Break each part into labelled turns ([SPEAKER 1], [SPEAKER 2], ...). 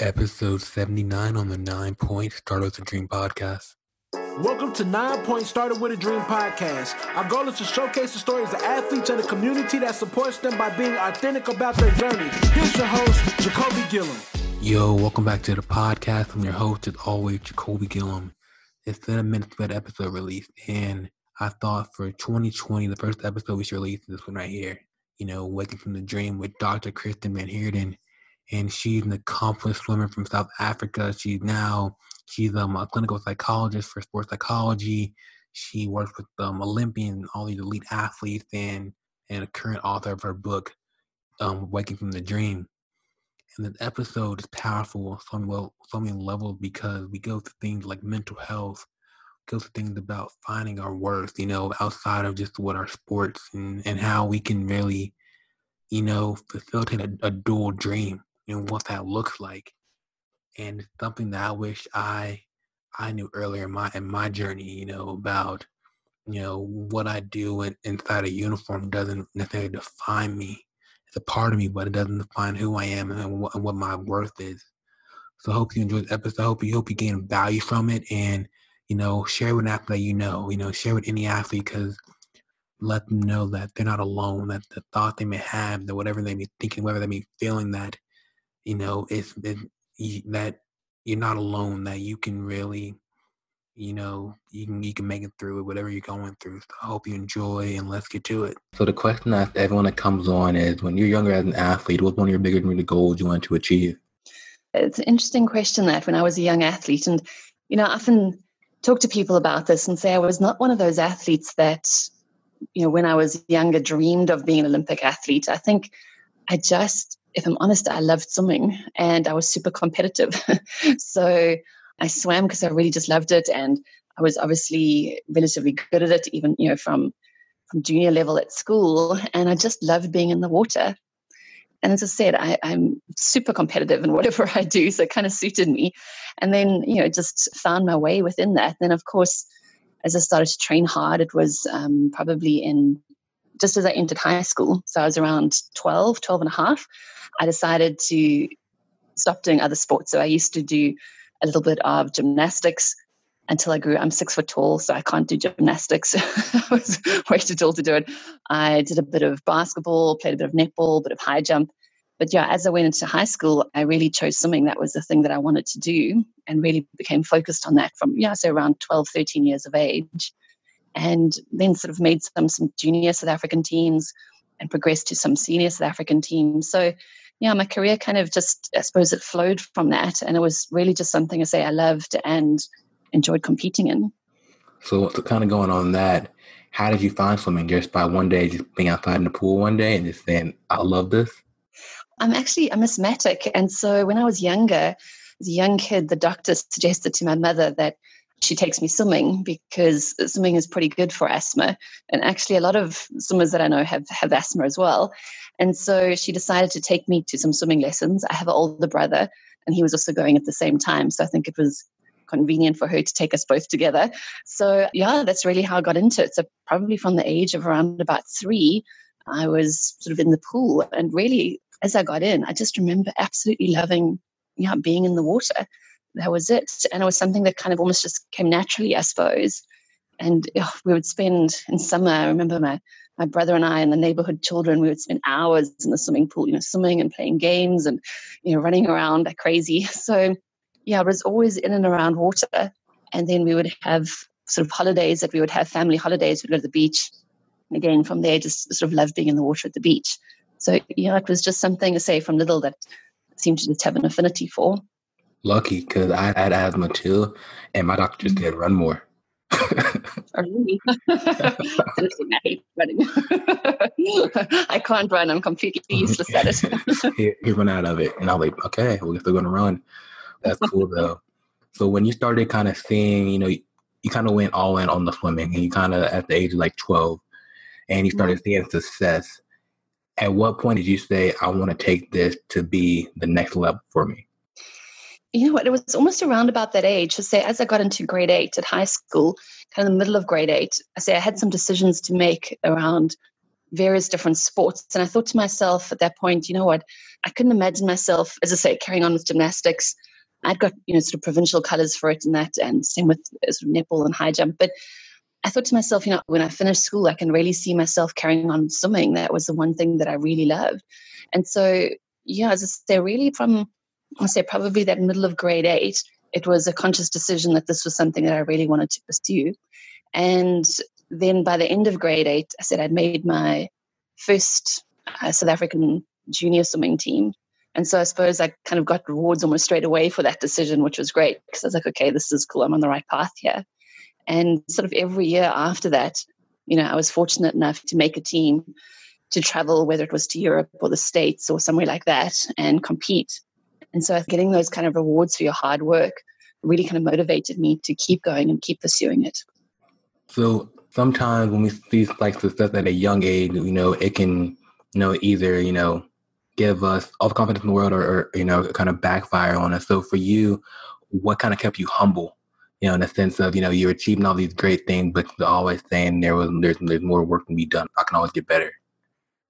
[SPEAKER 1] Episode 79 on the Nine Point Start with a Dream podcast.
[SPEAKER 2] Welcome to Nine Point Started with a Dream podcast. Our goal is to showcase the stories of athletes and the community that supports them by being authentic about their journey. Here's your host, Jacolby Gilliam.
[SPEAKER 1] Yo, welcome back to the podcast. I'm your host, as always, Jacolby Gilliam. It's been a minute that episode released, and I thought for 2020, the first episode we should release is this one right here. You know, Waking from the Dream with Dr. Kirsten Van Heerden and she's an accomplished swimmer from South Africa. She's now she's um, a clinical psychologist for sports psychology. She works with um, Olympian, all these elite athletes, and and a current author of her book, um, "Waking from the Dream." And the episode is powerful on so well, so many levels because we go through things like mental health, go through things about finding our worth, you know, outside of just what our sports and and how we can really, you know, facilitate a, a dual dream and what that looks like. And something that I wish I I knew earlier in my in my journey, you know, about you know what I do in, inside a uniform doesn't necessarily define me. It's a part of me, but it doesn't define who I am and what, and what my worth is. So I hope you enjoyed the episode. I hope you hope you gain value from it, and you know, share with an athlete you know. You know, share with any athlete because let them know that they're not alone. That the thought they may have, that whatever they may be thinking, whatever they may be feeling, that you know it's been that you're not alone that you can really you know you can you can make it through it whatever you're going through. So i hope you enjoy and let's get to it. So the question I ask everyone that comes on is when you're younger as an athlete what's one of your bigger really goals you want to achieve?
[SPEAKER 3] It's an interesting question that when i was a young athlete and you know i often talk to people about this and say i was not one of those athletes that you know when i was younger dreamed of being an olympic athlete. I think i just if I'm honest, I loved swimming and I was super competitive. so I swam because I really just loved it. And I was obviously relatively good at it, even, you know, from, from junior level at school. And I just loved being in the water. And as I said, I, am super competitive in whatever I do. So it kind of suited me. And then, you know, just found my way within that. And Then, of course, as I started to train hard, it was um, probably in just as I entered high school. So I was around 12, 12 and a half. I decided to stop doing other sports. So I used to do a little bit of gymnastics until I grew. I'm six foot tall, so I can't do gymnastics. I was way too tall to do it. I did a bit of basketball, played a bit of netball, a bit of high jump. But yeah, as I went into high school, I really chose swimming. That was the thing that I wanted to do and really became focused on that from, yeah, so around 12, 13 years of age. And then sort of made some, some junior South African teams and progressed to some senior South African teams. So yeah, my career kind of just, I suppose it flowed from that. And it was really just something I say I loved and enjoyed competing in.
[SPEAKER 1] So, to kind of going on that, how did you find swimming? Just by one day, just being outside in the pool one day and just saying, I love this?
[SPEAKER 3] I'm actually, I'm asthmatic. And so when I was younger, as a young kid, the doctor suggested to my mother that she takes me swimming because swimming is pretty good for asthma. And actually, a lot of swimmers that I know have, have asthma as well. And so she decided to take me to some swimming lessons. I have an older brother, and he was also going at the same time. So I think it was convenient for her to take us both together. So, yeah, that's really how I got into it. So, probably from the age of around about three, I was sort of in the pool. And really, as I got in, I just remember absolutely loving yeah, being in the water that was it. And it was something that kind of almost just came naturally, I suppose. And oh, we would spend in summer, I remember my, my brother and I and the neighborhood children, we would spend hours in the swimming pool, you know, swimming and playing games and, you know, running around like crazy. So, yeah, I was always in and around water. And then we would have sort of holidays that we would have family holidays. We'd go to the beach. And again, from there, just sort of loved being in the water at the beach. So, yeah, it was just something to say from little that seemed to just have an affinity for
[SPEAKER 1] lucky because I had asthma too, and my doctor just said run more.
[SPEAKER 3] I hate running. I can't run. I'm completely useless at
[SPEAKER 1] it. he, he ran out of it, and I was like, okay, we're still gonna run. That's cool though. So when you started kind of seeing, you know, you, you kind of went all in on the swimming, and you kind of at the age of like 12, and you started mm-hmm. seeing success. At what point did you say, I want to take this to be the next level for me?
[SPEAKER 3] You know what, it was almost around about that age. To say, as I got into grade eight at high school, kind of the middle of grade eight, I say I had some decisions to make around various different sports. And I thought to myself at that point, you know what? I couldn't imagine myself, as I say, carrying on with gymnastics. I'd got, you know, sort of provincial colors for it and that, and same with uh, sort of netball and high jump. But I thought to myself, you know, when I finish school, I can really see myself carrying on swimming. That was the one thing that I really loved. And so, yeah, as I say, really from, I say probably that middle of grade eight, it was a conscious decision that this was something that I really wanted to pursue. And then by the end of grade eight, I said I'd made my first uh, South African junior swimming team. And so I suppose I kind of got rewards almost straight away for that decision, which was great because I was like, okay, this is cool. I'm on the right path here. And sort of every year after that, you know, I was fortunate enough to make a team to travel, whether it was to Europe or the States or somewhere like that, and compete. And so getting those kind of rewards for your hard work really kind of motivated me to keep going and keep pursuing it.
[SPEAKER 1] So sometimes when we see like success at a young age, you know, it can, you know, either, you know, give us all the confidence in the world or, or you know, kind of backfire on us. So for you, what kind of kept you humble? You know, in the sense of, you know, you're achieving all these great things, but always saying there was there's there's more work to be done. I can always get better.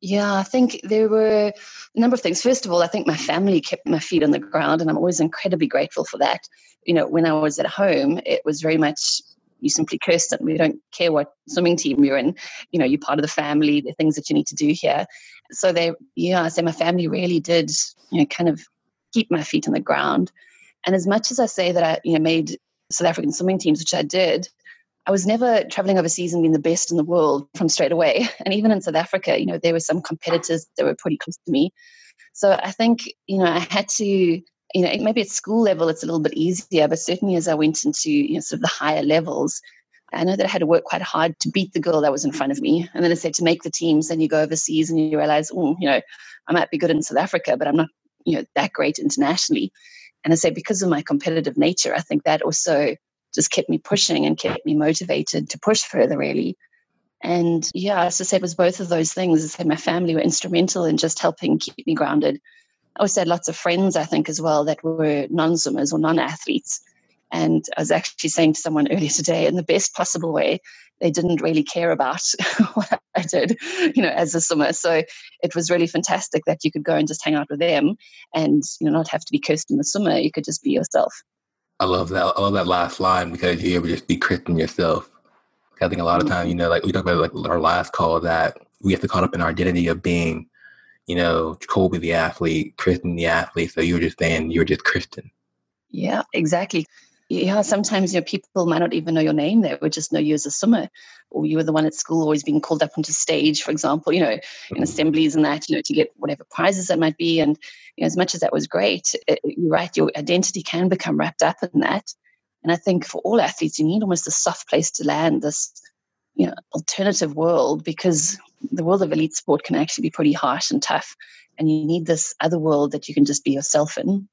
[SPEAKER 3] Yeah, I think there were a number of things. First of all, I think my family kept my feet on the ground, and I'm always incredibly grateful for that. You know, when I was at home, it was very much you simply Kirsten. We don't care what swimming team you're in. You know, you're part of the family. The things that you need to do here. So they, yeah, I say my family really did, you know, kind of keep my feet on the ground. And as much as I say that I, you know, made South African swimming teams, which I did, I was never traveling overseas and being the best in the world from straight away. And even in South Africa, you know, there were some competitors that were pretty close to me. So I think, you know, I had to, you know, maybe at school level it's a little bit easier, but certainly as I went into, you know, sort of the higher levels, I know that I had to work quite hard to beat the girl that was in front of me. And then I said to make the teams, then you go overseas and you realize, oh, you know, I might be good in South Africa, but I'm not, you know, that great internationally. And I say because of my competitive nature, I think that also just kept me pushing and kept me motivated to push further, really. And yeah, as I said, it was both of those things. As I said, my family were instrumental in just helping keep me grounded. I also had lots of friends, I think, as well, that were non swimmers or non athletes. And I was actually saying to someone earlier today, in the best possible way, they didn't really care about what I did, you know, as a swimmer. So it was really fantastic that you could go and just hang out with them and, you know, not have to be Kirsten the summer. You could just be yourself.
[SPEAKER 1] I love that. I love that last line because you're able to just be Kristen yourself. I think a lot of times, mm-hmm. you know, like we talked about like our last call that we have to caught up in our identity of being, you know, Kobe the athlete, Kristen the athlete. So you were just saying you're just Kristen.
[SPEAKER 3] Yeah, exactly yeah, sometimes you know people might not even know your name. They would just know you as a swimmer, or you were the one at school always being called up onto stage, for example. You know, in mm-hmm. assemblies and that, you know, to get whatever prizes that might be. And you know, as much as that was great, it, you're right. Your identity can become wrapped up in that. And I think for all athletes, you need almost a soft place to land. This, you know, alternative world because the world of elite sport can actually be pretty harsh and tough, and you need this other world that you can just be yourself in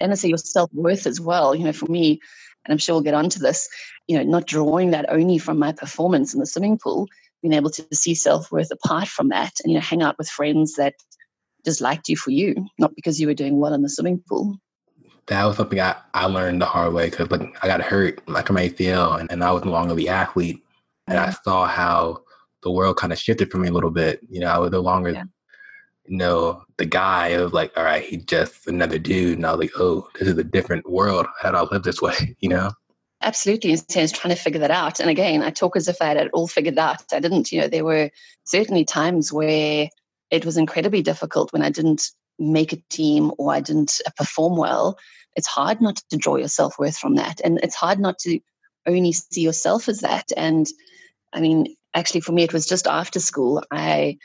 [SPEAKER 3] and I say your self worth as well. You know, for me, and I'm sure we'll get onto this, you know, not drawing that only from my performance in the swimming pool, being able to see self worth apart from that and, you know, hang out with friends that just liked you for you, not because you were doing well in the swimming pool.
[SPEAKER 1] That was something I, I learned the hard way because like I got hurt like my ACL and, and I was no longer the athlete. And. I saw how the world kind of shifted for me a little bit. You know, I was no longer yeah know, the guy of like, all right, he's just another dude. And I was like, oh, this is a different world. How do I live this way? You know?
[SPEAKER 3] Absolutely. And so I was trying to figure that out. And again, I talk as if I had it all figured out. I didn't, you know, there were certainly times where it was incredibly difficult when I didn't make a team or I didn't uh, perform well. It's hard not to draw your self worth from that. And it's hard not to only see yourself as that. And I mean, actually, for me, it was just after school. I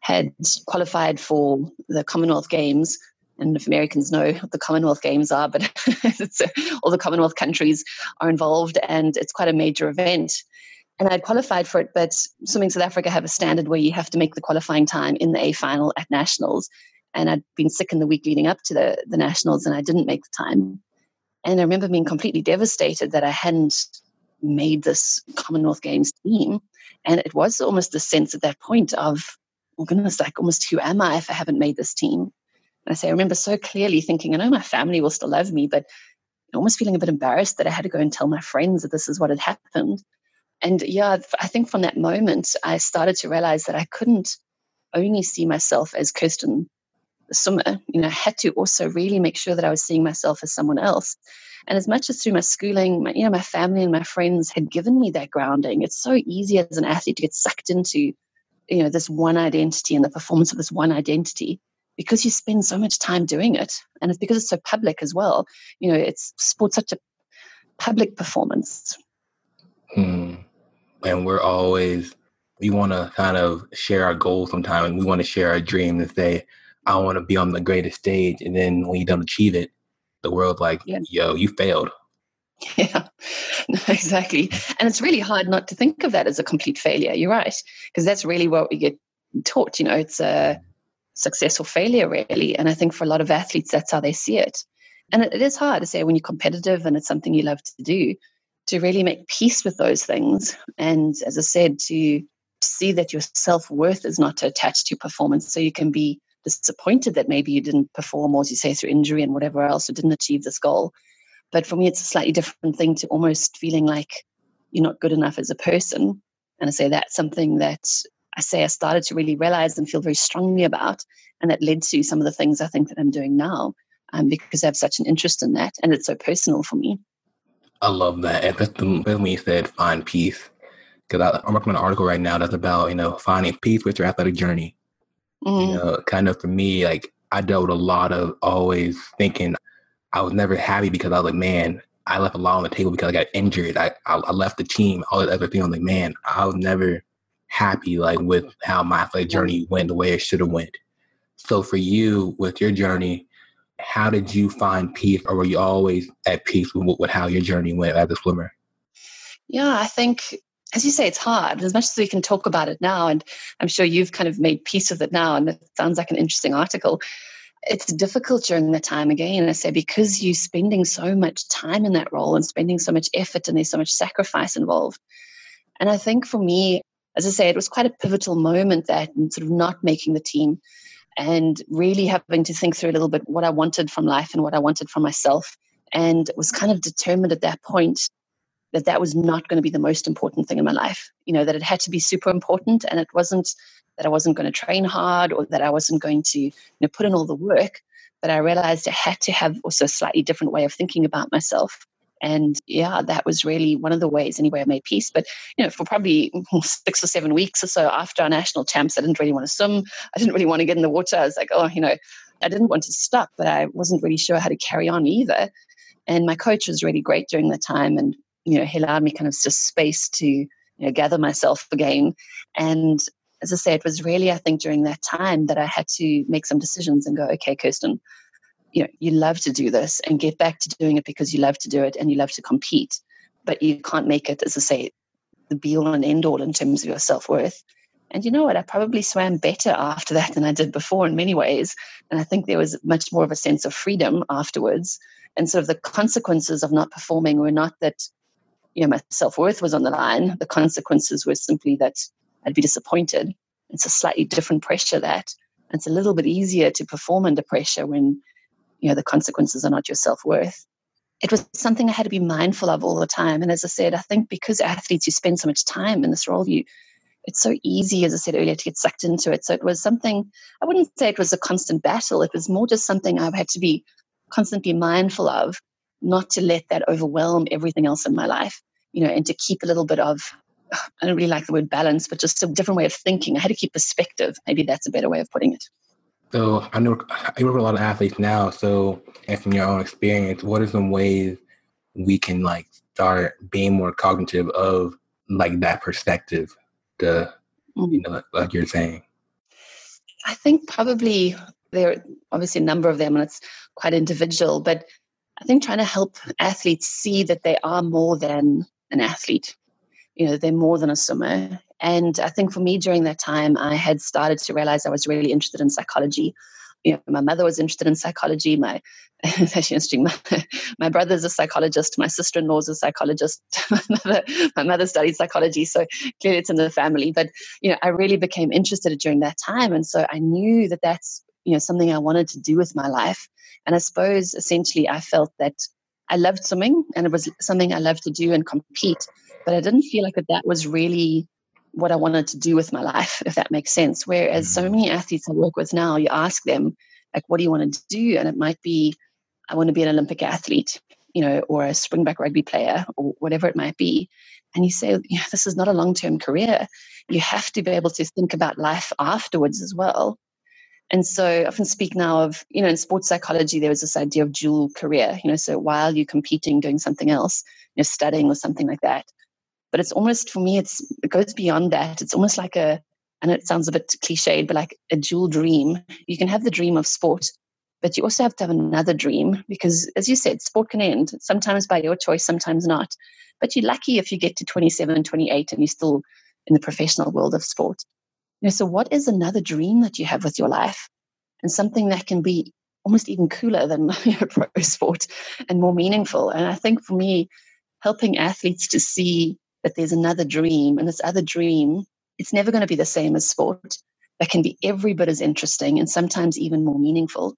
[SPEAKER 3] had qualified for the Commonwealth Games. And if Americans know what the Commonwealth Games are, but uh, all the Commonwealth countries are involved, and it's quite a major event. And I'd qualified for it, but Swimming South Africa have a standard where you have to make the qualifying time in the A final at nationals. And I'd been sick in the week leading up to the, the nationals, and I didn't make the time. And I remember being completely devastated that I hadn't made this Commonwealth Games team. And it was almost the sense at that point of oh goodness, like almost who am I if I haven't made this team? And I say, I remember so clearly thinking, I know my family will still love me, but almost feeling a bit embarrassed that I had to go and tell my friends that this is what had happened. And yeah, I think from that moment, I started to realize that I couldn't only see myself as Kirsten the swimmer, you know, I had to also really make sure that I was seeing myself as someone else. And as much as through my schooling, my, you know, my family and my friends had given me that grounding, it's so easy as an athlete to get sucked into, you know, this one identity and the performance of this one identity because you spend so much time doing it. And it's because it's so public as well. You know, it's sports such a public performance.
[SPEAKER 1] Hmm. And we're always, we want to kind of share our goals sometimes and we want to share our dream and say, I want to be on the greatest stage. And then when you don't achieve it, the world's like, yeah. yo, you failed.
[SPEAKER 3] Yeah, exactly. And it's really hard not to think of that as a complete failure. You're right. Because that's really what we get taught. You know, it's a success or failure, really. And I think for a lot of athletes, that's how they see it. And it, it is hard to say when you're competitive and it's something you love to do, to really make peace with those things. And as I said, to, to see that your self worth is not attached to performance. So you can be disappointed that maybe you didn't perform, or as you say, through injury and whatever else, or didn't achieve this goal. But for me, it's a slightly different thing to almost feeling like you're not good enough as a person. And I say that's something that I say I started to really realize and feel very strongly about. And that led to some of the things I think that I'm doing now um, because I have such an interest in that. And it's so personal for me.
[SPEAKER 1] I love that. And that's the when you said find peace. Because I'm working on an article right now that's about, you know, finding peace with your athletic journey. Mm-hmm. You know, kind of for me, like I dealt with a lot of always thinking I was never happy because I was like, man, I left a lot on the table because I got injured. I, I, I left the team, all that other thing. I'm like, man, I was never happy like with how my athletic journey went the way it should have went. So for you, with your journey, how did you find peace, or were you always at peace with, with how your journey went as a swimmer?
[SPEAKER 3] Yeah, I think as you say, it's hard. As much as we can talk about it now, and I'm sure you've kind of made peace with it now, and it sounds like an interesting article. It's difficult during the time again, I say, because you're spending so much time in that role and spending so much effort, and there's so much sacrifice involved. And I think for me, as I say, it was quite a pivotal moment that, and sort of not making the team, and really having to think through a little bit what I wanted from life and what I wanted from myself. And was kind of determined at that point that that was not going to be the most important thing in my life. You know, that it had to be super important and it wasn't that I wasn't going to train hard or that I wasn't going to you know, put in all the work. But I realized I had to have also a slightly different way of thinking about myself. And yeah, that was really one of the ways, anyway, I made peace. But, you know, for probably six or seven weeks or so after our national champs, I didn't really want to swim. I didn't really want to get in the water. I was like, oh, you know, I didn't want to stop, but I wasn't really sure how to carry on either. And my coach was really great during the time. And you know, he allowed me kind of just space to, you know, gather myself again. And as I say, it was really, I think, during that time that I had to make some decisions and go, okay, Kirsten, you know, you love to do this and get back to doing it because you love to do it and you love to compete, but you can't make it, as I say, the be all and end all in terms of your self worth. And you know what? I probably swam better after that than I did before in many ways. And I think there was much more of a sense of freedom afterwards. And sort of the consequences of not performing were not that you know, my self worth was on the line. The consequences were simply that I'd be disappointed. It's a slightly different pressure that it's a little bit easier to perform under pressure when you know the consequences are not your self worth. It was something I had to be mindful of all the time. And as I said, I think because athletes, you spend so much time in this role, you it's so easy, as I said earlier, to get sucked into it. So it was something I wouldn't say it was a constant battle. It was more just something I've had to be constantly mindful of, not to let that overwhelm everything else in my life you know, and to keep a little bit of I don't really like the word balance, but just a different way of thinking. I had to keep perspective. Maybe that's a better way of putting it.
[SPEAKER 1] So I know I work with a lot of athletes now. So, and from your own experience, what are some ways we can like start being more cognitive of like that perspective? The mm-hmm. you know, like you're saying.
[SPEAKER 3] I think probably there are obviously a number of them, and it's quite individual. But I think trying to help athletes see that they are more than an athlete. You know, they're more than a swimmer. And I think for me during that time, I had started to realize I was really interested in psychology. You know, my mother was interested in psychology. My actually interesting. My, my brother's a psychologist. My sister-in-law is a psychologist. my, mother, my mother studied psychology, so clearly it's in the family. But you know, I really became interested during that time, and so I knew that that's you know something I wanted to do with my life. And I suppose essentially I felt that I loved swimming and it was something I loved to do and compete. But I didn't feel like that, that was really what I wanted to do with my life, if that makes sense. Whereas so mm. many athletes I work with now, you ask them, like, what do you want to do? And it might be, I want to be an Olympic athlete, you know, or a Springbok rugby player, or whatever it might be. And you say, yeah, this is not a long term career. You have to be able to think about life afterwards as well. And so I often speak now of, you know, in sports psychology, there was this idea of dual career, you know, so while you're competing, doing something else, you know, studying or something like that. But it's almost, for me, it's it goes beyond that. It's almost like a, and it sounds a bit cliched, but like a dual dream. You can have the dream of sport, but you also have to have another dream because, as you said, sport can end, sometimes by your choice, sometimes not. But you're lucky if you get to 27, 28 and you're still in the professional world of sport. You know, so what is another dream that you have with your life? And something that can be almost even cooler than pro sport and more meaningful. And I think for me, helping athletes to see that there's another dream, and this other dream, it's never going to be the same as sport. That can be every bit as interesting and sometimes even more meaningful.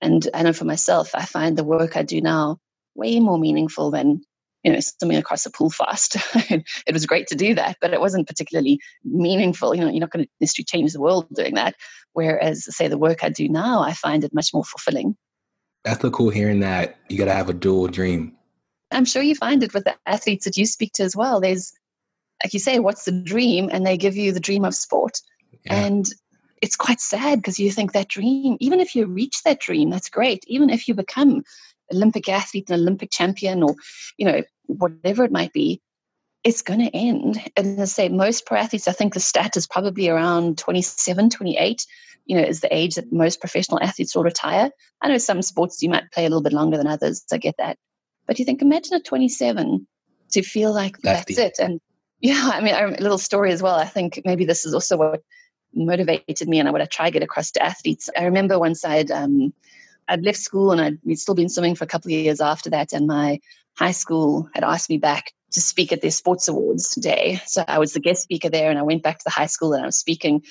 [SPEAKER 3] And I know for myself, I find the work I do now way more meaningful than you know swimming across a pool fast. it was great to do that, but it wasn't particularly meaningful. You know, you're not going to necessarily change the world doing that. Whereas, say, the work I do now, I find it much more fulfilling.
[SPEAKER 1] That's so cool hearing that you got to have a dual dream.
[SPEAKER 3] I'm sure you find it with the athletes that you speak to as well. There's, like you say, what's the dream? And they give you the dream of sport. Yeah. And it's quite sad because you think that dream, even if you reach that dream, that's great. Even if you become Olympic athlete, an Olympic champion, or you know whatever it might be, it's going to end. And as I say, most pro athletes, I think the stat is probably around 27, 28. You know, is the age that most professional athletes will retire. I know some sports you might play a little bit longer than others. I get that, but you think, imagine at 27 to feel like that's, that's it. And yeah, I mean, a little story as well. I think maybe this is also what motivated me and what I try to get across to athletes. I remember once I'd um, I'd left school and I'd still been swimming for a couple of years after that. And my high school had asked me back to speak at their sports awards day. So I was the guest speaker there and I went back to the high school and I was speaking.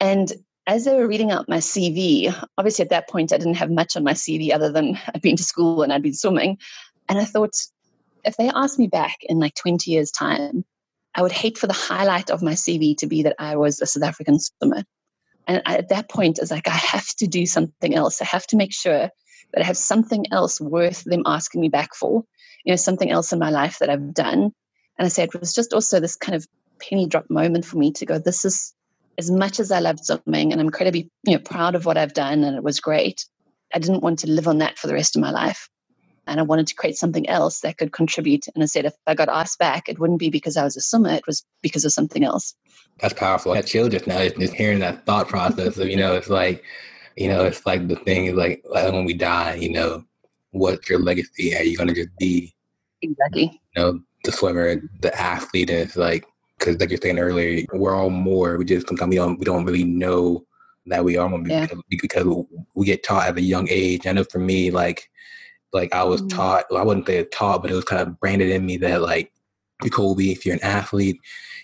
[SPEAKER 3] And as they were reading out my CV, obviously at that point I didn't have much on my CV other than I'd been to school and I'd been swimming. And I thought, if they asked me back in like 20 years' time, I would hate for the highlight of my CV to be that I was a South African swimmer. And at that point, it's like, I have to do something else. I have to make sure that I have something else worth them asking me back for, you know, something else in my life that I've done. And I said, it was just also this kind of penny drop moment for me to go, this is as much as I loved swimming and I'm incredibly, you know, proud of what I've done and it was great. I didn't want to live on that for the rest of my life. And I wanted to create something else that could contribute. And I said, if I got asked back, it wouldn't be because I was a swimmer, it was because of something else
[SPEAKER 1] that's powerful. That chill just now, just hearing that thought process of, you know, it's like, you know, it's like the thing is like, like when we die, you know, what's your legacy? Are you going to just be,
[SPEAKER 3] exactly,
[SPEAKER 1] you know, the swimmer, the athlete? And it's like, because like you're saying earlier, we're all more. We just sometimes we don't we don't really know that we are yeah. because, because we get taught at a young age. I know for me, like like I was mm-hmm. taught. Well, I wouldn't say taught, but it was kind of branded in me that like Jacolby, if you're an athlete,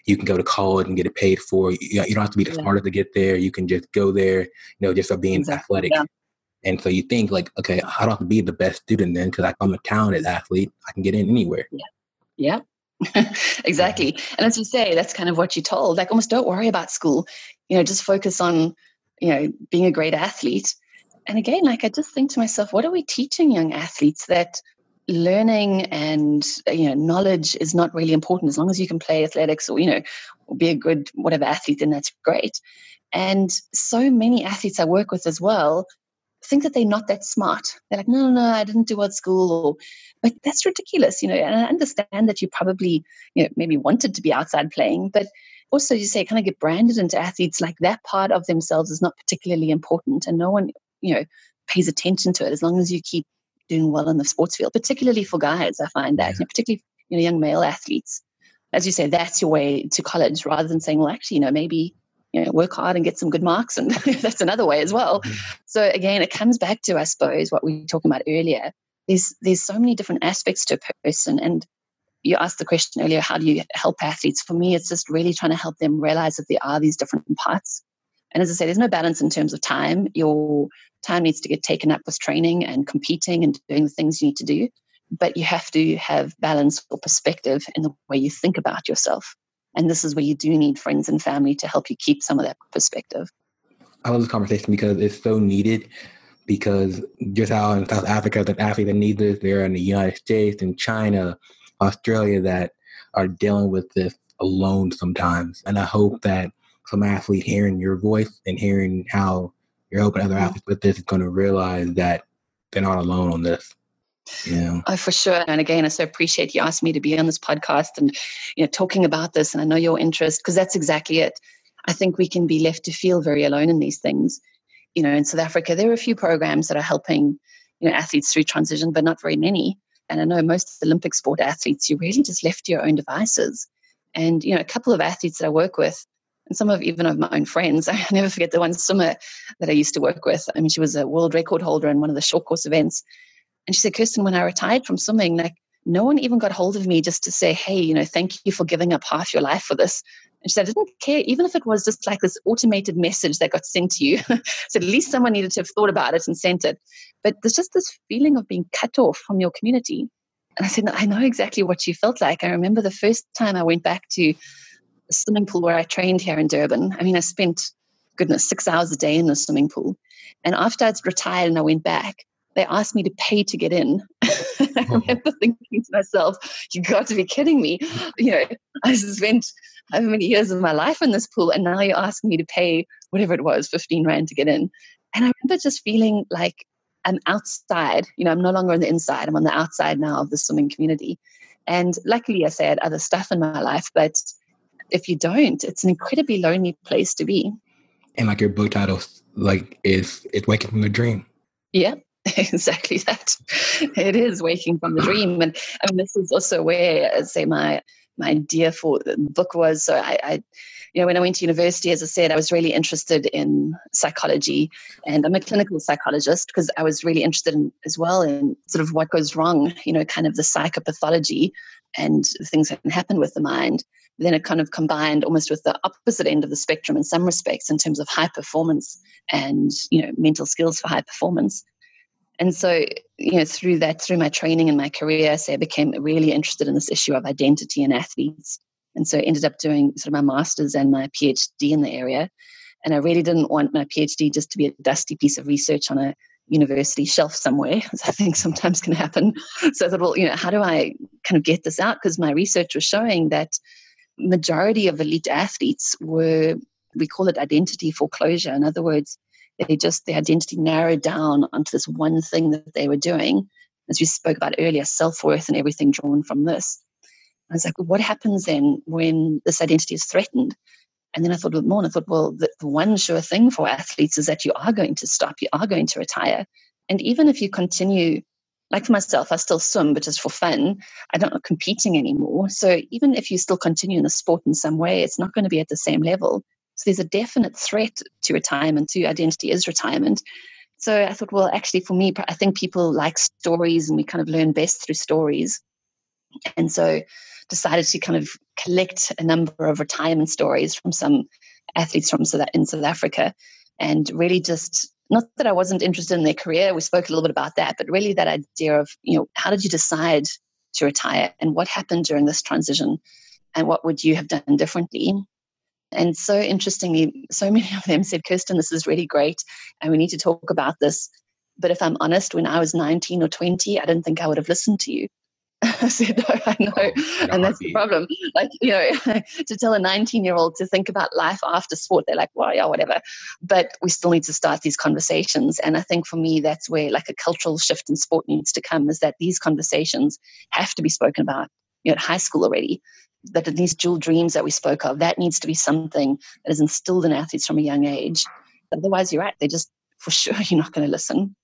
[SPEAKER 1] you can go to college and get it paid for. You, you don't have to be the yeah. smartest to get there. You can just go there, you know, just for being exactly. athletic. Yeah. And so you think like, okay, I don't have to be the best student then because I'm a talented athlete. I can get in anywhere.
[SPEAKER 3] Yeah. Yeah. exactly. And as you say, that's kind of what you're told. Like almost don't worry about school. You know, just focus on, you know, being a great athlete. And again, like I just think to myself, what are we teaching young athletes that learning and uh, you know knowledge is not really important? As long as you can play athletics or you know or be a good whatever athlete then that's great. And so many athletes i work with as well think that they're not that smart. They're like no no no i didn't do well at school or but that's ridiculous you know and i understand that you probably you know maybe wanted to be outside playing but also you say kind of get branded into athletes like that part of themselves is not particularly important and no one you know pays attention to it as long as you keep doing well in the sports field, particularly for guys. I find that, yeah. particularly you know young male athletes. As you say, that's your way to college, rather than saying, well, actually, you know, maybe you know, work hard and get some good marks, and that's another way as well. Mm-hmm. So again, it comes back to, I suppose, what we were talking about earlier. There's there's so many different aspects to a person, and you asked the question earlier, how do you help athletes? For me, it's just really trying to help them realize that there are these different parts. And as I say, there's no balance in terms of time. Your time needs to get taken up with training and competing and doing the things you need to do. But you have to have balance or perspective in the way you think about yourself. And this is where you do need friends and family to help you keep some of that perspective.
[SPEAKER 1] I love this conversation because it's so needed. Because just how in South Africa, the athletes that need this, they're in the United States and China, Australia that are dealing with this alone sometimes. And I hope that some athlete hearing your voice and hearing how you're helping other mm-hmm. athletes with this is going to realize that they're not alone on this. Yeah.
[SPEAKER 3] Oh, for sure. And again, I so appreciate you asked me to be on this podcast and you know talking about this. And I know your interest because that's exactly it. I think we can be left to feel very alone in these things. You know, in South Africa, there are a few programs that are helping you know athletes through transition, but not very many. And I know most Olympic sport athletes, you're really just left to your own devices. And you know, a couple of athletes that I work with, and some of even of my own friends, I never forget the one swimmer that I used to work with. I mean, she was a world record holder in one of the short course events and she said, Kirsten, when I retired from swimming, like no one even got hold of me just to say, hey, you know, thank you for giving up half your life for this. And she said, I didn't care, even if it was just like this automated message that got sent to you. so at least someone needed to have thought about it and sent it. But there's just this feeling of being cut off from your community. And I said, I know exactly what you felt like. I remember the first time I went back to the swimming pool where I trained here in Durban. I mean, I spent, goodness, six hours a day in the swimming pool. And after I'd retired and I went back, they asked me to pay to get in. I oh. remember thinking to myself, "You've got to be kidding me. You know, I spent however many years of my life in this pool, and now you're asking me to pay whatever it was, 15 Rand to get in. And I remember just feeling like I'm outside. You know, I'm no longer on the inside, I'm on the outside now of the swimming community. And luckily, I say I had other stuff in my life, but if you don't, it's an incredibly lonely place to be.
[SPEAKER 1] And like your book title, like is it's waking from the dream.
[SPEAKER 3] Yeah, exactly that. It is waking from the dream, and I mean this is also where, uh, say, my my idea for the book was. So I, I, you know, when I went to university, as I said, I was really interested in psychology, and I'm a clinical psychologist because I was really interested in as well in sort of what goes wrong. You know, kind of the psychopathology and things that can happen with the mind. Then it kind of combined almost with the opposite end of the spectrum in some respects in terms of high performance and you know mental skills for high performance and so, you know, through that, through my training and my career, so I became really interested in this issue of identity in athletes. And so I ended up doing sort of my master's and my PhD in the area. And I really didn't want my PhD just to be a dusty piece of research on a university shelf somewhere, as I think sometimes can happen. So I thought, well, you know, how do I kind of get this out? Because my research was showing that majority of elite athletes were, we call it identity foreclosure. In other words, they just their identity narrowed down onto this one thing that they were doing as we spoke about earlier self-worth and everything drawn from this i was like what happens then when this identity is threatened and then i thought more and i thought well the, the one sure thing for athletes is that you are going to stop you are going to retire and even if you continue like for myself, I still swim, but just for fun. I'm not competing anymore. So even if you still continue in the sport in some way, it's not going to be at the same level. So there's a definite threat to retirement, to identity is retirement. So I thought, well, actually, for me, I think people like stories and we kind of learn best through stories. And so decided to kind of collect a number of retirement stories from some athletes from South, in South Africa and really just not that I wasn't interested in their career, we spoke a little bit about that, but really that idea of, you know, how did you decide to retire and what happened during this transition and what would you have done differently? And so interestingly, so many of them said, Kirsten, this is really great and we need to talk about this. But if I'm honest, when I was 19 or 20, I didn't think I would have listened to you. I said, no, I know. Oh, and that's the problem. Like, you know, to tell a 19 year old to think about life after sport, they're like, well, yeah, whatever. But we still need to start these conversations. And I think for me, that's where like a cultural shift in sport needs to come is that these conversations have to be spoken about you know, at high school already that these dual dreams that we spoke of, that needs to be something that is instilled in athletes from a young age. Otherwise, you're right. they're just, for sure, you're not going to listen.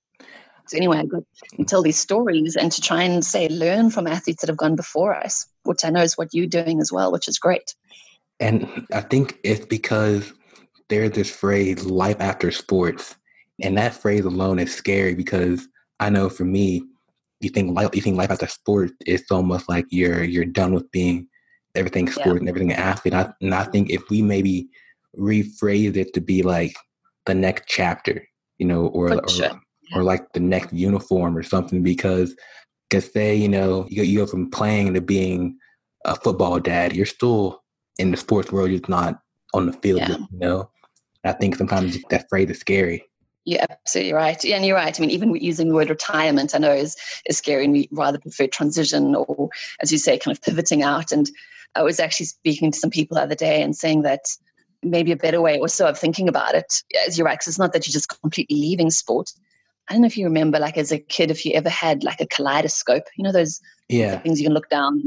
[SPEAKER 3] Anyway, I got to tell these stories and to try and say, learn from athletes that have gone before us, which I know is what you're doing as well, which is great.
[SPEAKER 1] And I think it's because there's this phrase, life after sports. And that phrase alone is scary because I know for me, you think life, you think life after sports is almost like you're you're done with being everything sport yeah. and everything athlete. And I, and I think if we maybe rephrase it to be like the next chapter, you know, or or, sure. Or like the next uniform or something, because because say you know you, you go from playing to being a football dad, you're still in the sports world, you're not on the field, yeah. you know. I think sometimes that phrase is scary.
[SPEAKER 3] You're absolutely right. Yeah, and you're right. I mean, even using the word retirement, I know is, is scary, and we rather prefer transition or, as you say, kind of pivoting out. And I was actually speaking to some people the other day and saying that maybe a better way or also of thinking about it, as you're right, because it's not that you're just completely leaving sport. I don't know if you remember, like as a kid, if you ever had like a kaleidoscope, you know, those
[SPEAKER 1] yeah.
[SPEAKER 3] things you can look down.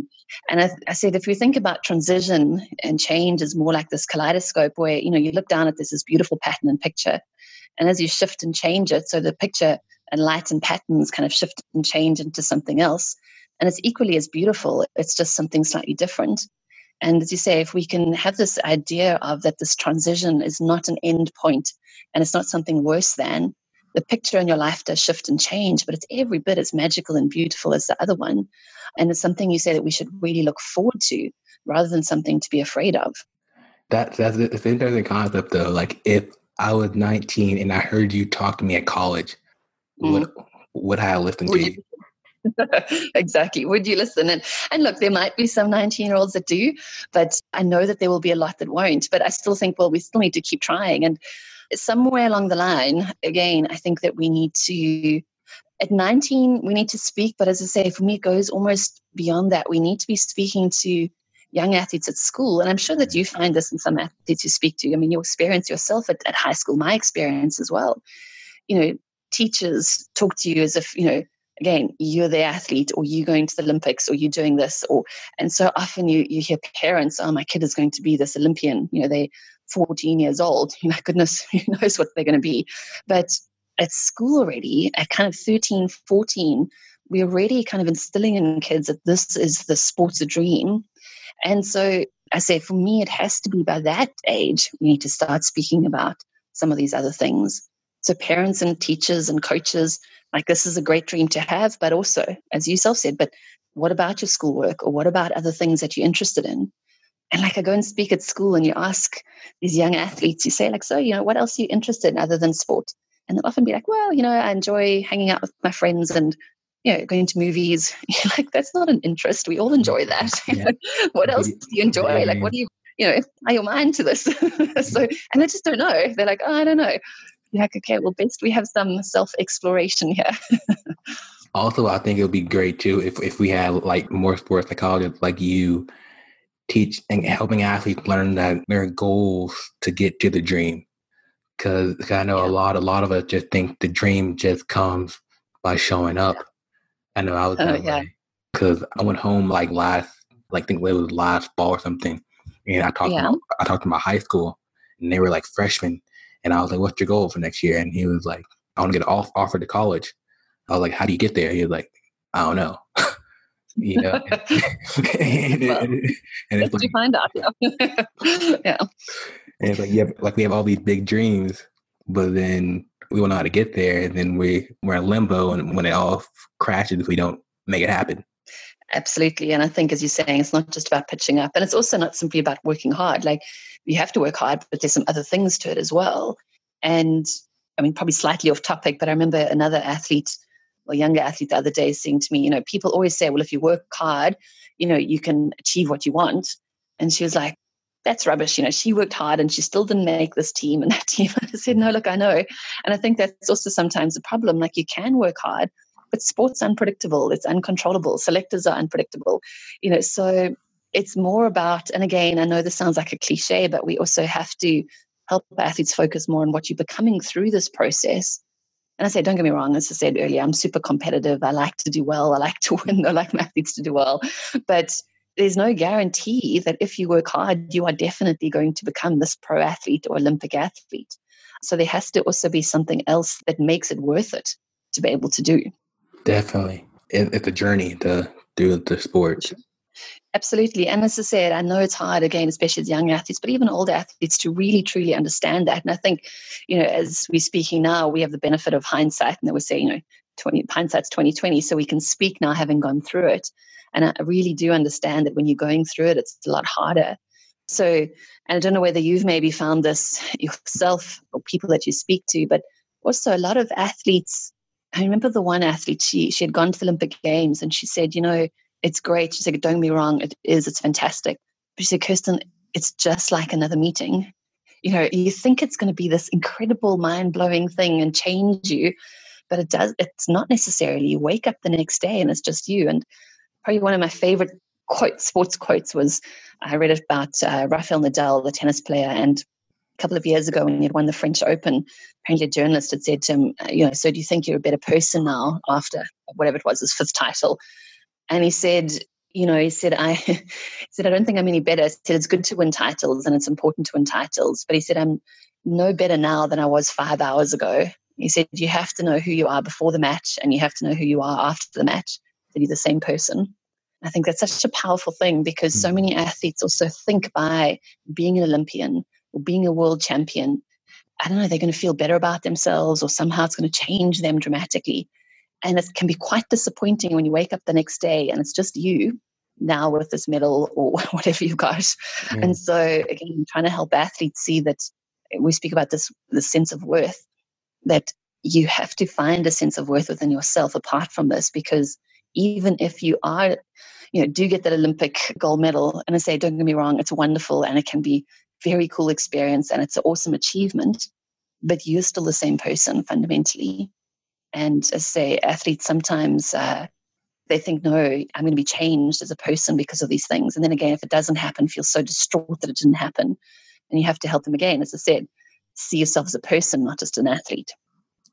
[SPEAKER 3] And I, I, said, if we think about transition and change as more like this kaleidoscope where, you know, you look down at this, this beautiful pattern and picture. And as you shift and change it, so the picture and light and patterns kind of shift and change into something else. And it's equally as beautiful. It's just something slightly different. And as you say, if we can have this idea of that this transition is not an end point and it's not something worse than, the picture in your life does shift and change, but it's every bit as magical and beautiful as the other one. And it's something you say that we should really look forward to rather than something to be afraid of.
[SPEAKER 1] That, that's it's an interesting concept though. Like if I was 19 and I heard you talk to me at college, mm. would would I listen to you?
[SPEAKER 3] exactly. Would you listen? And and look, there might be some 19 year olds that do, but I know that there will be a lot that won't. But I still think, well, we still need to keep trying. And somewhere along the line, again, I think that we need to at 19 we need to speak but as i say for me it goes almost beyond that. We need to be speaking to young athletes at school and i'm sure that you find this in some athletes you speak to i mean you experience yourself at, at high school my experience as well. You know teachers talk to you as if you know again you're the athlete or you're going to the olympics or you're doing this or and so often you you hear parents oh my kid is going to be this olympian. You know they 14 years old my goodness who knows what they're going to be. But at school already at kind of 13 14 we're already kind of instilling in kids that this is the sports a dream. And so i say for me it has to be by that age we need to start speaking about some of these other things. So parents and teachers and coaches like this is a great dream to have, but also, as you self said, but what about your schoolwork or what about other things that you're interested in? And like I go and speak at school and you ask these young athletes, you say, like, so, you know, what else are you interested in other than sport? And they'll often be like, well, you know, I enjoy hanging out with my friends and you know, going to movies. You're like, that's not an interest. We all mm. enjoy that. Yeah. what else do you enjoy? Like, what do you, you know, are your mind to this? so, and they just don't know. They're like, oh, I don't know You're like, okay, well, best we have some self exploration here.
[SPEAKER 1] also, I think it would be great too if, if we had like more sports psychologists like you teach and helping athletes learn that their goals to get to the dream. Because I know yeah. a lot, a lot of us just think the dream just comes by showing up. I know I was oh, that yeah. way because I went home like last, like I think it was last fall or something, and I talked, yeah. to my, I talked to my high school, and they were like freshmen, and I was like, what's your goal for next year? And he was like, I want to get off offered to college. I was like, how do you get there? He was like, I don't know. you know,
[SPEAKER 3] and, well, and, and it's like, you find out. Yeah. yeah.
[SPEAKER 1] And it's like, yeah, like we have all these big dreams, but then we don't know how to get there. And then we, we're in limbo. And when it all crashes, we don't make it happen.
[SPEAKER 3] Absolutely. And I think, as you're saying, it's not just about pitching up. And it's also not simply about working hard. Like you have to work hard, but there's some other things to it as well. And I mean, probably slightly off topic, but I remember another athlete or younger athlete the other day saying to me, you know, people always say, well, if you work hard, you know, you can achieve what you want. And she was like, that's rubbish. You know, she worked hard and she still didn't make this team and that team. I said, no, look, I know. And I think that's also sometimes a problem. Like you can work hard, but sports unpredictable. It's uncontrollable. Selectors are unpredictable. You know, so it's more about, and again, I know this sounds like a cliche, but we also have to help athletes focus more on what you're becoming through this process. And I say, don't get me wrong, as I said earlier, I'm super competitive. I like to do well. I like to win. I like my athletes to do well. But there's no guarantee that if you work hard, you are definitely going to become this pro athlete or Olympic athlete. So there has to also be something else that makes it worth it to be able to do.
[SPEAKER 1] Definitely. It's a journey to do the sport.
[SPEAKER 3] Absolutely. And as I said, I know it's hard again, especially as young athletes, but even older athletes to really truly understand that. And I think, you know, as we're speaking now, we have the benefit of hindsight and that we're saying, you know, 20 hindsight's 2020. So we can speak now having gone through it. And I really do understand that when you're going through it, it's a lot harder. So, and I don't know whether you've maybe found this yourself or people that you speak to, but also a lot of athletes. I remember the one athlete, she she had gone to the Olympic Games and she said, you know, it's great. She said, don't me wrong, it is, it's fantastic. But she said, Kirsten, it's just like another meeting. You know, you think it's going to be this incredible, mind blowing thing and change you, but it does, it's not necessarily. You wake up the next day and it's just you. And probably one of my favorite quote, sports quotes was I read it about uh, Rafael Nadal, the tennis player, and a couple of years ago when he had won the French Open, apparently a journalist had said to him, uh, you know, so do you think you're a better person now after whatever it was, his fifth title? And he said, you know, he said, I he said, I don't think I'm any better. He said, it's good to win titles and it's important to win titles. But he said, I'm no better now than I was five hours ago. He said, you have to know who you are before the match and you have to know who you are after the match, that you're the same person. I think that's such a powerful thing because so hmm. many athletes also think by being an Olympian or being a world champion, I don't know, they're going to feel better about themselves or somehow it's going to change them dramatically. And it can be quite disappointing when you wake up the next day and it's just you now with this medal or whatever you've got. And so, again, trying to help athletes see that we speak about this, this sense of worth, that you have to find a sense of worth within yourself apart from this because even if you are you know, do get that Olympic gold medal. And I say, don't get me wrong, it's wonderful and it can be very cool experience and it's an awesome achievement, but you're still the same person fundamentally. And as I say, athletes sometimes uh, they think, no, I'm going to be changed as a person because of these things. And then again, if it doesn't happen, feel so distraught that it didn't happen. And you have to help them again. As I said, see yourself as a person, not just an athlete.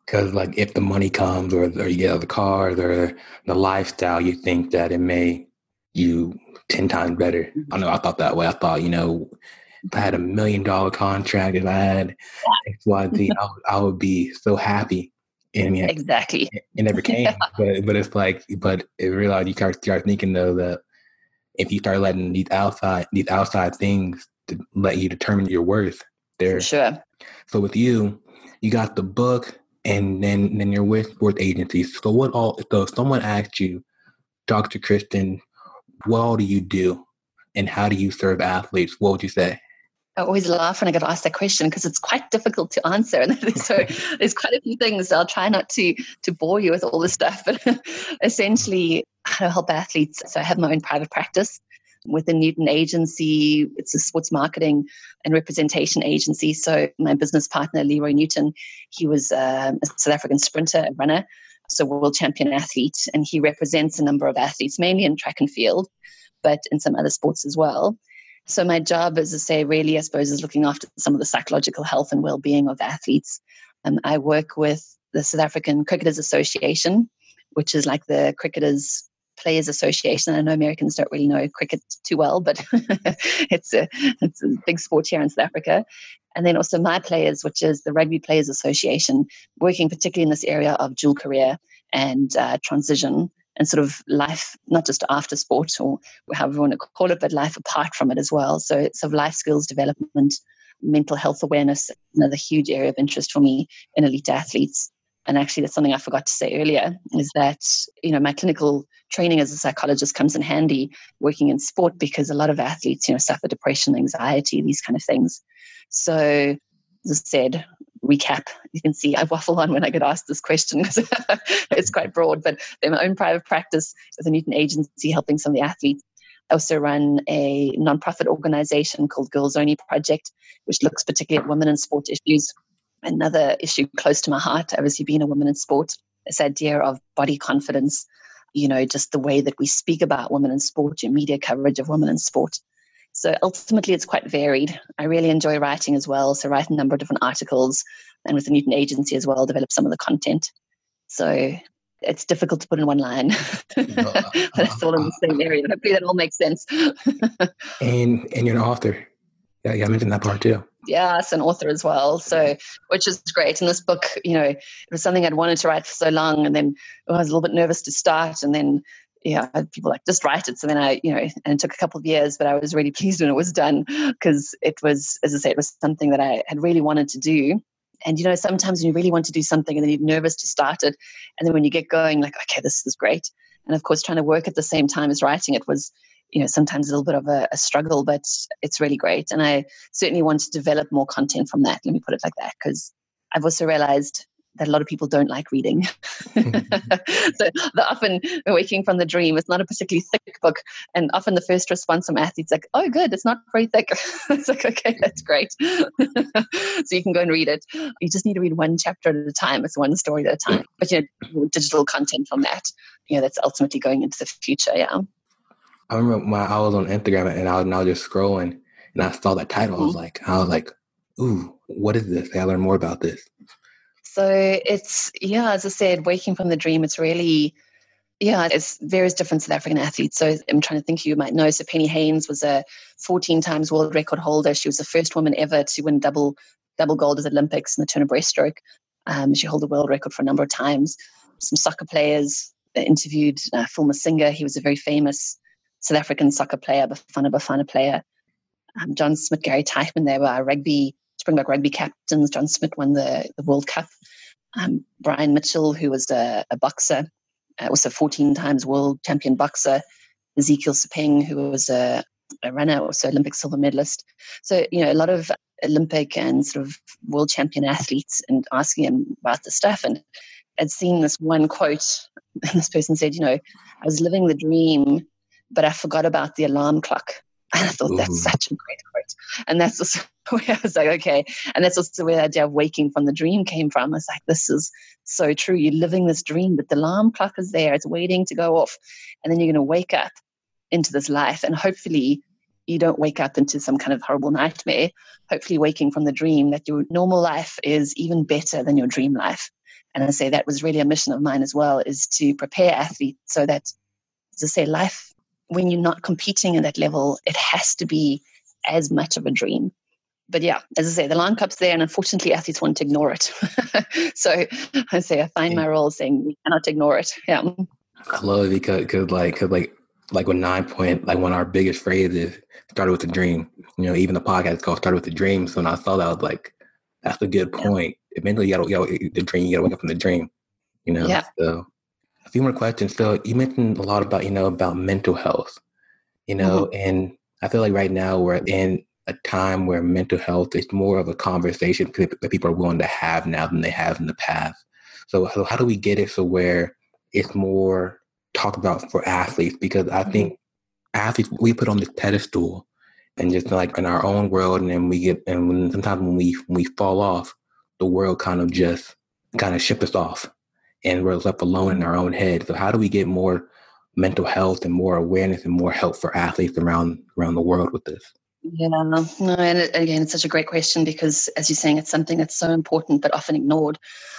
[SPEAKER 1] Because, like, if the money comes, or, or you get the cars, or the lifestyle, you think that it may you 10 times better. I know I thought that way. I thought, you know, if I had a million dollar contract, if I had XYZ, I, would, I would be so happy. I mean,
[SPEAKER 3] exactly.
[SPEAKER 1] It, it never came. yeah. But but it's like, but it realized you start, start thinking though that if you start letting these outside these outside things to let you determine your worth, there.
[SPEAKER 3] Sure.
[SPEAKER 1] So with you, you got the book, and then then you're with sports agencies. So what all? So if someone asked you, Dr. Kristen, what all do you do and how do you serve athletes? What would you say?
[SPEAKER 3] I always laugh when I get asked that question because it's quite difficult to answer. And so there's quite a few things. I'll try not to to bore you with all this stuff, but essentially, I help athletes. So I have my own private practice with the Newton Agency. It's a sports marketing and representation agency. So my business partner, Leroy Newton, he was um, a South African sprinter, and runner, so world champion athlete, and he represents a number of athletes, mainly in track and field, but in some other sports as well. So my job, as I say, really, I suppose, is looking after some of the psychological health and well-being of athletes. And um, I work with the South African Cricketers Association, which is like the cricketers Players Association. I know Americans don't really know cricket too well, but it's a it's a big sport here in South Africa. And then also MyPlayers, which is the Rugby Players Association, working particularly in this area of dual career and uh, transition and sort of life, not just after sport or however you want to call it, but life apart from it as well. So it's of life skills development, mental health awareness, another huge area of interest for me in elite athletes. And actually, that's something I forgot to say earlier is that, you know, my clinical training as a psychologist comes in handy working in sport because a lot of athletes, you know, suffer depression, anxiety, these kind of things. So, as I said, recap, you can see I waffle on when I get asked this question because it's quite broad, but they're my own private practice with a Newton agency helping some of the athletes. I also run a nonprofit organization called Girls Only Project, which looks particularly at women in sport issues. Another issue close to my heart, obviously being a woman in sport, this idea of body confidence, you know, just the way that we speak about women in sport, your media coverage of women in sport. So ultimately, it's quite varied. I really enjoy writing as well. So, write a number of different articles and with the Newton Agency as well, develop some of the content. So, it's difficult to put in one line. but it's all in the same area. Hopefully, that all makes sense.
[SPEAKER 1] and and you're an author. Yeah, yeah, I mentioned that part too.
[SPEAKER 3] Yes, an author as well. So, which is great. And this book, you know, it was something I'd wanted to write for so long, and then I was a little bit nervous to start, and then yeah, people like just write it. So then I, you know, and it took a couple of years, but I was really pleased when it was done because it was, as I say, it was something that I had really wanted to do. And you know, sometimes when you really want to do something and then you're nervous to start it, and then when you get going, like, okay, this is great. And of course, trying to work at the same time as writing it was, you know, sometimes a little bit of a, a struggle, but it's really great. And I certainly want to develop more content from that. Let me put it like that, because I've also realized that a lot of people don't like reading. so the often waking from the dream is not a particularly thick book, and often the first response from athletes like, "Oh, good, it's not very thick." it's like, okay, that's great. so you can go and read it. You just need to read one chapter at a time. It's one story at a time. But you know, digital content from that, you know, that's ultimately going into the future. Yeah.
[SPEAKER 1] I remember when I was on Instagram and I was now just scrolling and I saw that title. Mm-hmm. I was like, I was like, ooh, what is this? I learned more about this.
[SPEAKER 3] So it's yeah, as I said, waking from the dream. It's really yeah, it's various different South African athletes. So I'm trying to think who you might know. So Penny Heyns was a 14 times world record holder. She was the first woman ever to win double double gold at the Olympics in the turner breaststroke. Um, she held the world record for a number of times. Some soccer players interviewed uh, Phil Masinga. He was a very famous South African soccer player, Bafana Bafana player. Um, John Smit, Gary Teichmann, they were a rugby Springbok rugby captains. John Smit won the, the World Cup. Um, Brian Mitchell, who was a, a boxer, uh, was a 14 times world champion boxer. Hezekiel Sepeng, who was a, a runner, also Olympic silver medalist. So, you know, a lot of Olympic and sort of world champion athletes and asking him about the stuff. And I'd seen this one quote, and this person said, you know, I was living the dream, but I forgot about the alarm clock. And I thought Ooh. that's such a great. And that's where I was like, okay. And that's also where the idea of uh, waking from the dream came from. I was like, this is so true. You're living this dream, but the alarm clock is there. It's waiting to go off. And then you're going to wake up into this life. And hopefully you don't wake up into some kind of horrible nightmare. Hopefully waking from the dream that your normal life is even better than your dream life. And I say that was really a mission of mine as well, is to prepare athletes so that, as I say, life when you're not competing at that level, it has to be as much of a dream. But yeah, as I say, the line cup's there, and unfortunately, athletes want to ignore it. so I say I find my role saying we cannot ignore it. Yeah.
[SPEAKER 1] I love it because, cause like, cause like, like when nine point, like one of our biggest phrases started with a dream. You know, even the podcast called started with a dream. So when I saw that, I was like, that's a good point. Eventually, you gotta, you gotta, the dream, you gotta wake up from the dream. You know,
[SPEAKER 3] yeah.
[SPEAKER 1] So a few more questions. So you mentioned a lot about, you know, about mental health, you know, mm-hmm. and I feel like right now we're in a time where mental health is more of a conversation that people are willing to have now than they have in the past. So, so how do we get it so where it's more talked about for athletes? Because I mm-hmm. think athletes we put on this pedestal and just like in our own world, and then we get and when, sometimes when we when we fall off, the world kind of just kind of ship us off and we're left alone in our own head. So how do we get more mental health and more awareness and more help for athletes around around the world with this?
[SPEAKER 3] Yeah, no, and again, it's such a great question because, as you're saying, it's something that's so important but often ignored.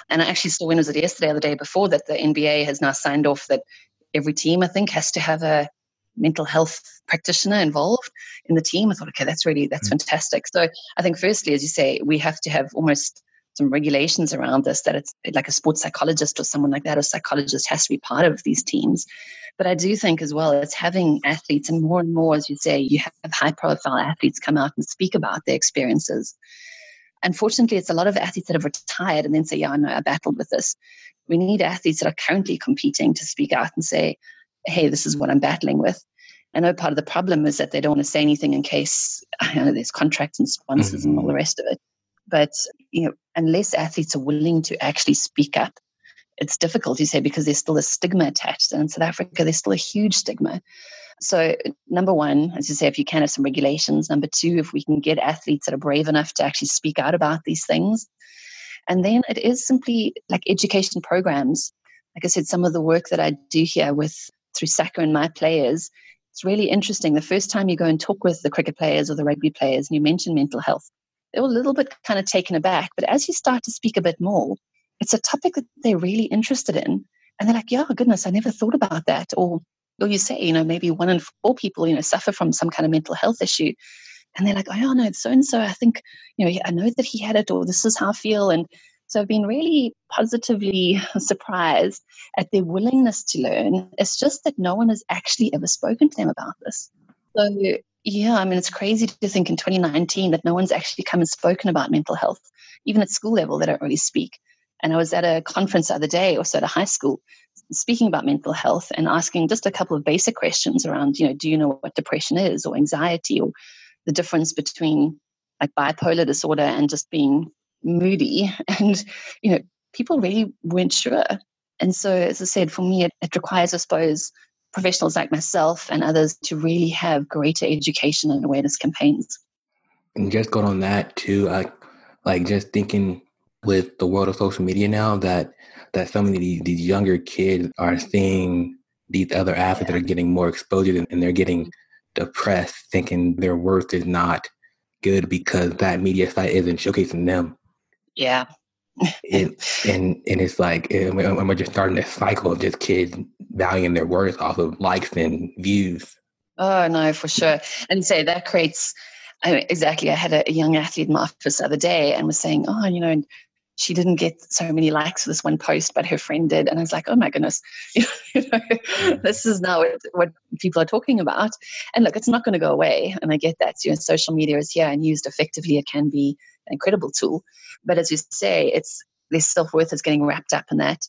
[SPEAKER 3] And I actually saw when was it yesterday or the day before that the NBA has now signed off that every team, I think, has to have a mental health practitioner involved in the team. I thought, okay, that's really that's mm-hmm. fantastic. So I think, firstly, as you say, we have to have almost some regulations around this that it's like a sports psychologist or someone like that or psychologist has to be part of these teams but i do think as well it's having athletes and more and more as you say you have high profile athletes come out and speak about their experiences unfortunately it's a lot of athletes that have retired and then say yeah i know i battled with this we need athletes that are currently competing to speak out and say hey this is what i'm battling with I know part of the problem is that they don't want to say anything in case I know there's contracts and sponsors mm-hmm. and all the rest of it. But you know, unless athletes are willing to actually speak up, it's difficult, you say, because there's still a stigma attached. And in South Africa, there's still a huge stigma. So, number one, as you say, if you can have some regulations. Number two, if we can get athletes that are brave enough to actually speak out about these things. And then it is simply like education programs. Like I said, some of the work that I do here with through SACA and MyPlayers, it's really interesting. The first time you go and talk with the cricket players or the rugby players and you mention mental health, they were a little bit kind of taken aback. But as you start to speak a bit more, it's a topic that they're really interested in. And they're like, yeah, goodness, I never thought about that. Or, or you say, you know, maybe one in four people, you know, suffer from some kind of mental health issue. And they're like, oh, no, so and so, I think, you know, I know that he had it, or this is how I feel. And so I've been really positively surprised at their willingness to learn. It's just that no one has actually ever spoken to them about this. So yeah, I mean, it's crazy to think in 2019 that no one's actually come and spoken about mental health, even at school level, they don't really speak. And I was at a conference the other day, also at a high school, speaking about mental health and asking just a couple of basic questions around, you know, do you know what depression is or anxiety or the difference between like bipolar disorder and just being moody? And, you know, people really weren't sure. And so, as I said, for me, it, it requires, I suppose, professionals like myself and others to really have greater education and awareness campaigns.
[SPEAKER 1] And just going on that too, I like just thinking with the world of social media now that that so many of these, these younger kids are seeing these other athletes yeah. that are getting more exposure and they're getting depressed, thinking their worth is not good because that media site isn't showcasing them.
[SPEAKER 3] Yeah.
[SPEAKER 1] and, and and it's like and we're just starting this cycle of just kids valuing their worth off of likes and views.
[SPEAKER 3] Oh no, for sure. And say that creates I mean, exactly. I had a, a, young athlete in my office the other day and was saying, "Oh, you know, she didn't get so many likes for this one post, but her friend did. And I was like, oh my goodness, you know, this is now what, what, people are talking about. And look, it's not going to go away. And I get that. You know, social media is here and used effectively. It can be an incredible tool. But as you say, it's their self worth is getting wrapped up in that.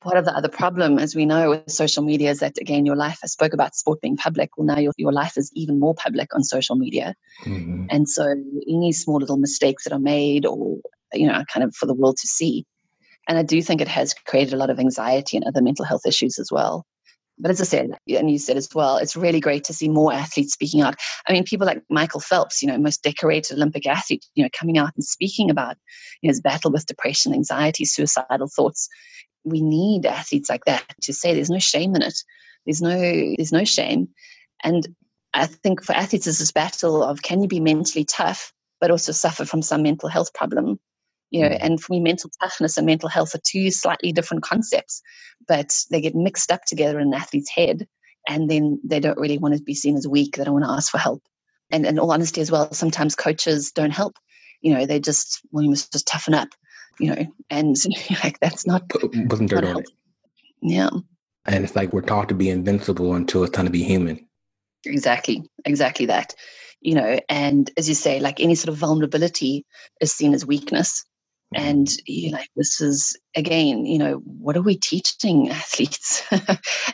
[SPEAKER 3] Part of the other problem, as we know with social media, is that again, your life, I spoke about sport being public. Well, now your, your life is even more public on social media. Mm-hmm. And so any small little mistakes that are made or you know, kind of for the world to see. And I do think it has created a lot of anxiety and other mental health issues as well. But as I said, and you said as well, it's really great to see more athletes speaking out. I mean, people like Michael Phelps, you know, most decorated Olympic athlete, you know, coming out and speaking about you know, his battle with depression, anxiety, suicidal thoughts. We need athletes like that to say there's no shame in it. There's no there's no shame. And I think for athletes, it's this battle of can you be mentally tough, but also suffer from some mental health problem? you know mm. and for me mental toughness and mental health are two slightly different concepts but they get mixed up together in an athlete's head and then they don't really want to be seen as weak they don't want to ask for help and in all honesty as well sometimes coaches don't help you know they just well you must just toughen up you know and like that's not
[SPEAKER 1] wasn't dirt on it.
[SPEAKER 3] yeah.
[SPEAKER 1] And it's like we're taught to be invincible until it's time to be human.
[SPEAKER 3] Exactly. Exactly that. You know and as you say like any sort of vulnerability is seen as weakness. Mm-hmm. And you like this is again you know what are we teaching athletes?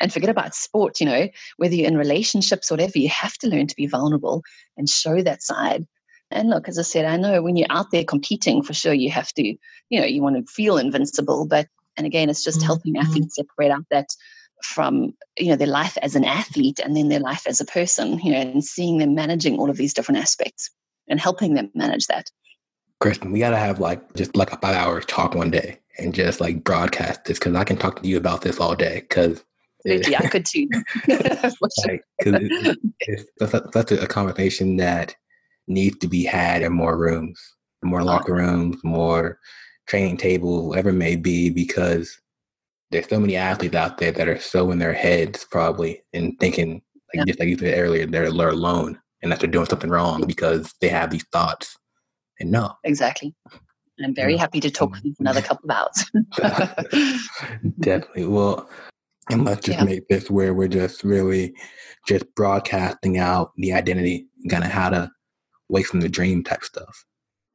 [SPEAKER 3] And forget about sport you know whether you're in relationships or whatever you have to learn to be vulnerable and show that side and look as i said i know when you're out there competing for sure you have to you know you want to feel invincible but and again it's just helping mm-hmm. athletes separate out that from you know their life as an athlete and then their life as a person you know and seeing them managing all of these different aspects and helping them manage that
[SPEAKER 1] Kristen, we gotta have like just like a five hour talk one day and just like broadcast this because I can talk to you about this all day. Because
[SPEAKER 3] Absolutely, I could too.
[SPEAKER 1] like, it, it's such a conversation that needs to be had in more rooms, more locker rooms, more training tables, whatever it may be, because there's so many athletes out there that are so in their heads probably and thinking like yeah. just like you said earlier, they're, they're alone and that they're doing something wrong because they have these thoughts and no.
[SPEAKER 3] Exactly. I'm very happy to talk mm-hmm. with you another couple of
[SPEAKER 1] hours. Definitely. Well, and let's just yeah. make this where we're just really just broadcasting out the identity, kind of how to wake from the dream type stuff.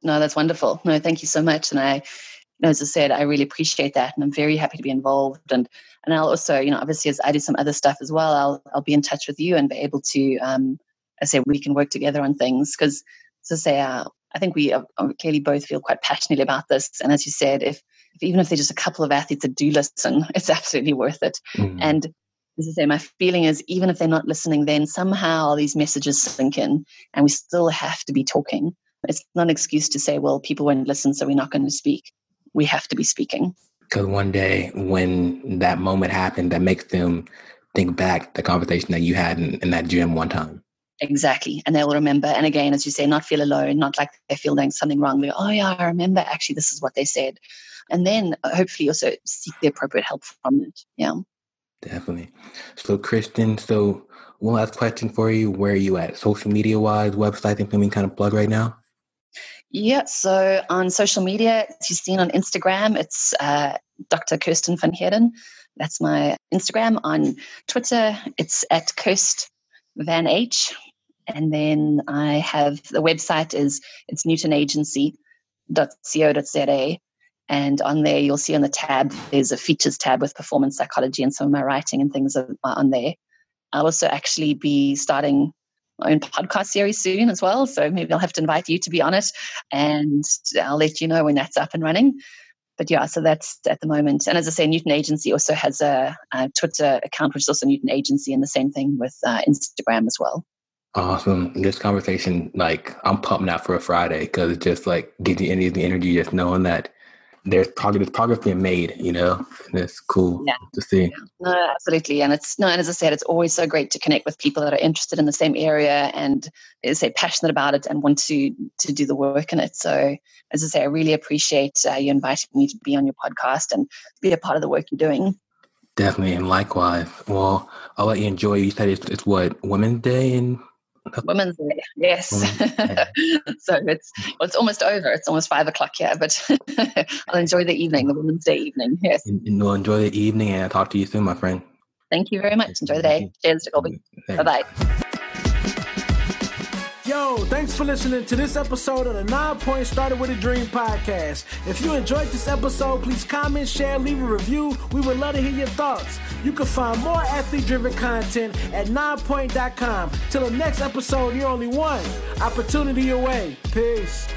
[SPEAKER 3] No, that's wonderful. No, thank you so much. And I, as I said, I really appreciate that, and I'm very happy to be involved. And and I'll also, you know, obviously as I do some other stuff as well, I'll I'll be in touch with you and be able to, um, I say we can work together on things because, as I say, uh, I think we are, clearly both feel quite passionately about this. And as you said, if, if even if there's just a couple of athletes that do listen, it's absolutely worth it. Mm. And as I say, my feeling is even if they're not listening, then somehow these messages sink in and we still have to be talking. It's not an excuse to say, well, people won't listen, so we're not going to speak. We have to be speaking.
[SPEAKER 1] Because one day when that moment happened, that makes them think back the conversation that you had in, in that gym one time.
[SPEAKER 3] Exactly. And they'll remember. And again, as you say, not feel alone, not like they feel doing something wrong. They go, oh, yeah, I remember actually this is what they said. And then uh, hopefully also seek the appropriate help from it. Yeah.
[SPEAKER 1] Definitely. So, Kristen, so one last question for you. Where are you at social media wise, website, anything we kind of plug right now?
[SPEAKER 3] Yeah, so on social media, as you've seen on Instagram, it's uh, Dr. Kirsten van Heerden. That's my Instagram. On Twitter, it's at Kirst Van H. And then I have the website is it's newtonagency.co.za. And on there, you'll see on the tab, there's a features tab with performance psychology and some of my writing and things are on there. I'll also actually be starting my own podcast series soon as well. So maybe I'll have to invite you to be on it and I'll let you know when that's up and running. but yeah, so that's at the moment. And as I say, Newton Agency also has a, a Twitter account, which is also Newton Agency, and the same thing with uh, Instagram as well.
[SPEAKER 1] Awesome. This conversation, like, I'm pumping out for a Friday because it just like gives you any of the energy just knowing that there's progress, progress being made, you know, and it's cool yeah. to see.
[SPEAKER 3] No, absolutely. And it's no, and as I said, it's always so great to connect with people that are interested in the same area and as I say passionate about it and want to to do the work in it. So as I say, I really appreciate uh, you inviting me to be on your podcast and be a part of the work you're doing.
[SPEAKER 1] Definitely, and likewise. Well, I'll let you enjoy. You said it's, it's what Women's Day and
[SPEAKER 3] Women's Day, yes. so it's well, it's almost over. It's almost five o'clock here, but I'll enjoy the evening, the Women's Day evening. Yes.
[SPEAKER 1] And we'll enjoy the evening, and I'll talk to you soon, my friend.
[SPEAKER 3] Thank you very much. Enjoy the day. Cheers, Colby. Bye bye.
[SPEAKER 2] Yo, thanks for listening to this episode of the Nine Point Started with a Dream podcast. If you enjoyed this episode, please comment, share, leave a review. We would love to hear your thoughts. You can find more athlete driven content at ninepoint.com. Till the next episode, you're only one opportunity away. Peace.